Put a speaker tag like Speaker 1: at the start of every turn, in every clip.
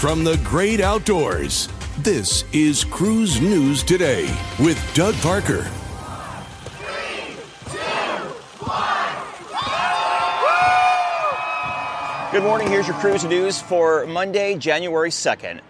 Speaker 1: from the great outdoors. This is Cruise News Today with Doug Parker.
Speaker 2: Good morning. Here's your cruise news for Monday, January 2nd.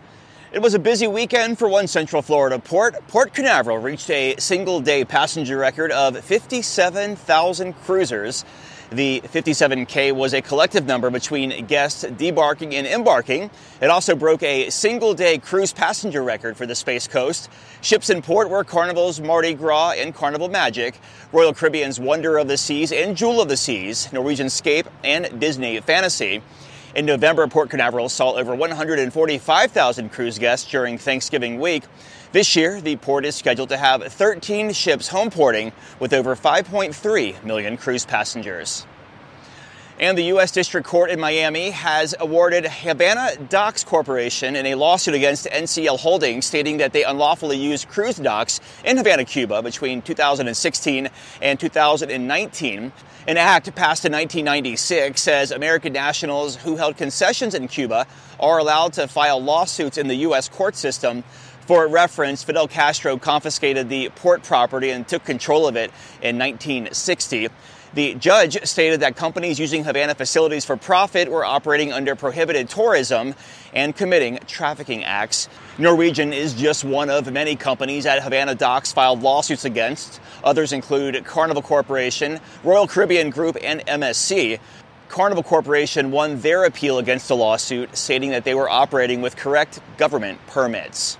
Speaker 2: It was a busy weekend for one Central Florida port. Port Canaveral reached a single day passenger record of 57,000 cruisers. The 57K was a collective number between guests debarking and embarking. It also broke a single day cruise passenger record for the Space Coast. Ships in port were Carnival's Mardi Gras and Carnival Magic, Royal Caribbean's Wonder of the Seas and Jewel of the Seas, Norwegian Escape, and Disney Fantasy. In November, Port Canaveral saw over 145,000 cruise guests during Thanksgiving week. This year, the port is scheduled to have 13 ships home porting with over 5.3 million cruise passengers. And the U.S. District Court in Miami has awarded Havana Docks Corporation in a lawsuit against NCL Holdings, stating that they unlawfully used cruise docks in Havana, Cuba between 2016 and 2019. An act passed in 1996 says American nationals who held concessions in Cuba are allowed to file lawsuits in the U.S. court system. For reference, Fidel Castro confiscated the port property and took control of it in 1960. The judge stated that companies using Havana facilities for profit were operating under prohibited tourism and committing trafficking acts. Norwegian is just one of many companies at Havana docks filed lawsuits against. Others include Carnival Corporation, Royal Caribbean Group, and MSC. Carnival Corporation won their appeal against the lawsuit, stating that they were operating with correct government permits.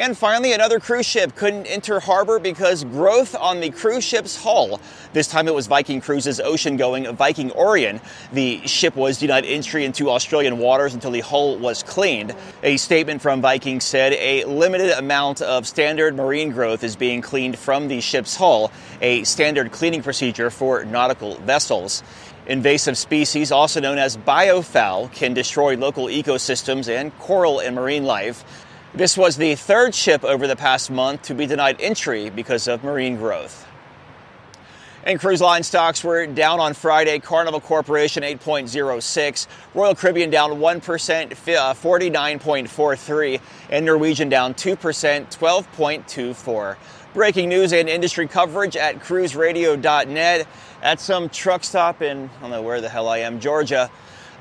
Speaker 2: And finally, another cruise ship couldn't enter harbor because growth on the cruise ship's hull. This time it was Viking Cruises ocean going Viking Orion. The ship was denied entry into Australian waters until the hull was cleaned. A statement from Viking said a limited amount of standard marine growth is being cleaned from the ship's hull, a standard cleaning procedure for nautical vessels. Invasive species, also known as biofoul, can destroy local ecosystems and coral and marine life. This was the third ship over the past month to be denied entry because of marine growth. And cruise line stocks were down on Friday. Carnival Corporation 8.06, Royal Caribbean down 1%, 49.43, uh, and Norwegian down 2%, 12.24. Breaking news and industry coverage at cruiseradio.net. At some truck stop in, I don't know where the hell I am, Georgia.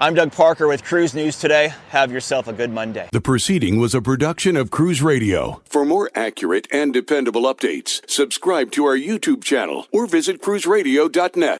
Speaker 2: I'm Doug Parker with Cruise News Today. Have yourself a good Monday.
Speaker 1: The proceeding was a production of Cruise Radio. For more accurate and dependable updates, subscribe to our YouTube channel or visit cruiseradio.net.